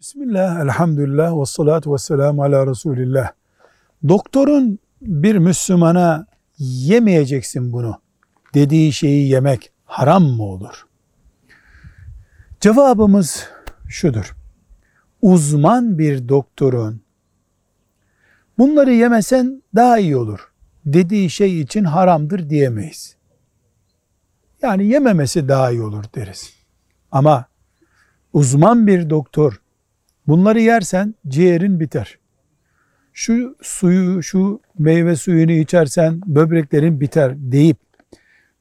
Bismillah, elhamdülillah, ve salatu ve selamu ala Resulillah. Doktorun bir Müslümana yemeyeceksin bunu dediği şeyi yemek haram mı olur? Cevabımız şudur. Uzman bir doktorun bunları yemesen daha iyi olur dediği şey için haramdır diyemeyiz. Yani yememesi daha iyi olur deriz. Ama uzman bir doktor bunları yersen ciğerin biter. Şu suyu, şu meyve suyunu içersen böbreklerin biter deyip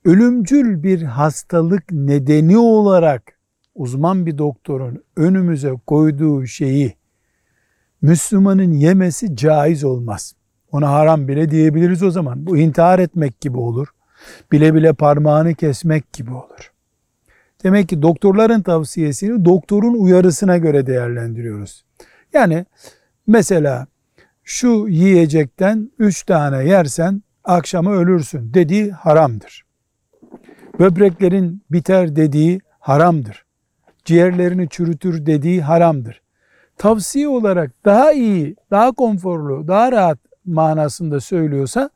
ölümcül bir hastalık nedeni olarak uzman bir doktorun önümüze koyduğu şeyi Müslümanın yemesi caiz olmaz. Ona haram bile diyebiliriz o zaman. Bu intihar etmek gibi olur. Bile bile parmağını kesmek gibi olur. Demek ki doktorların tavsiyesini doktorun uyarısına göre değerlendiriyoruz. Yani mesela şu yiyecekten üç tane yersen akşama ölürsün dediği haramdır. Böbreklerin biter dediği haramdır. Ciğerlerini çürütür dediği haramdır. Tavsiye olarak daha iyi, daha konforlu, daha rahat manasında söylüyorsa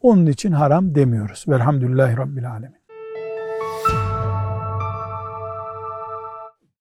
onun için haram demiyoruz. Velhamdülillahi Rabbil Alemin.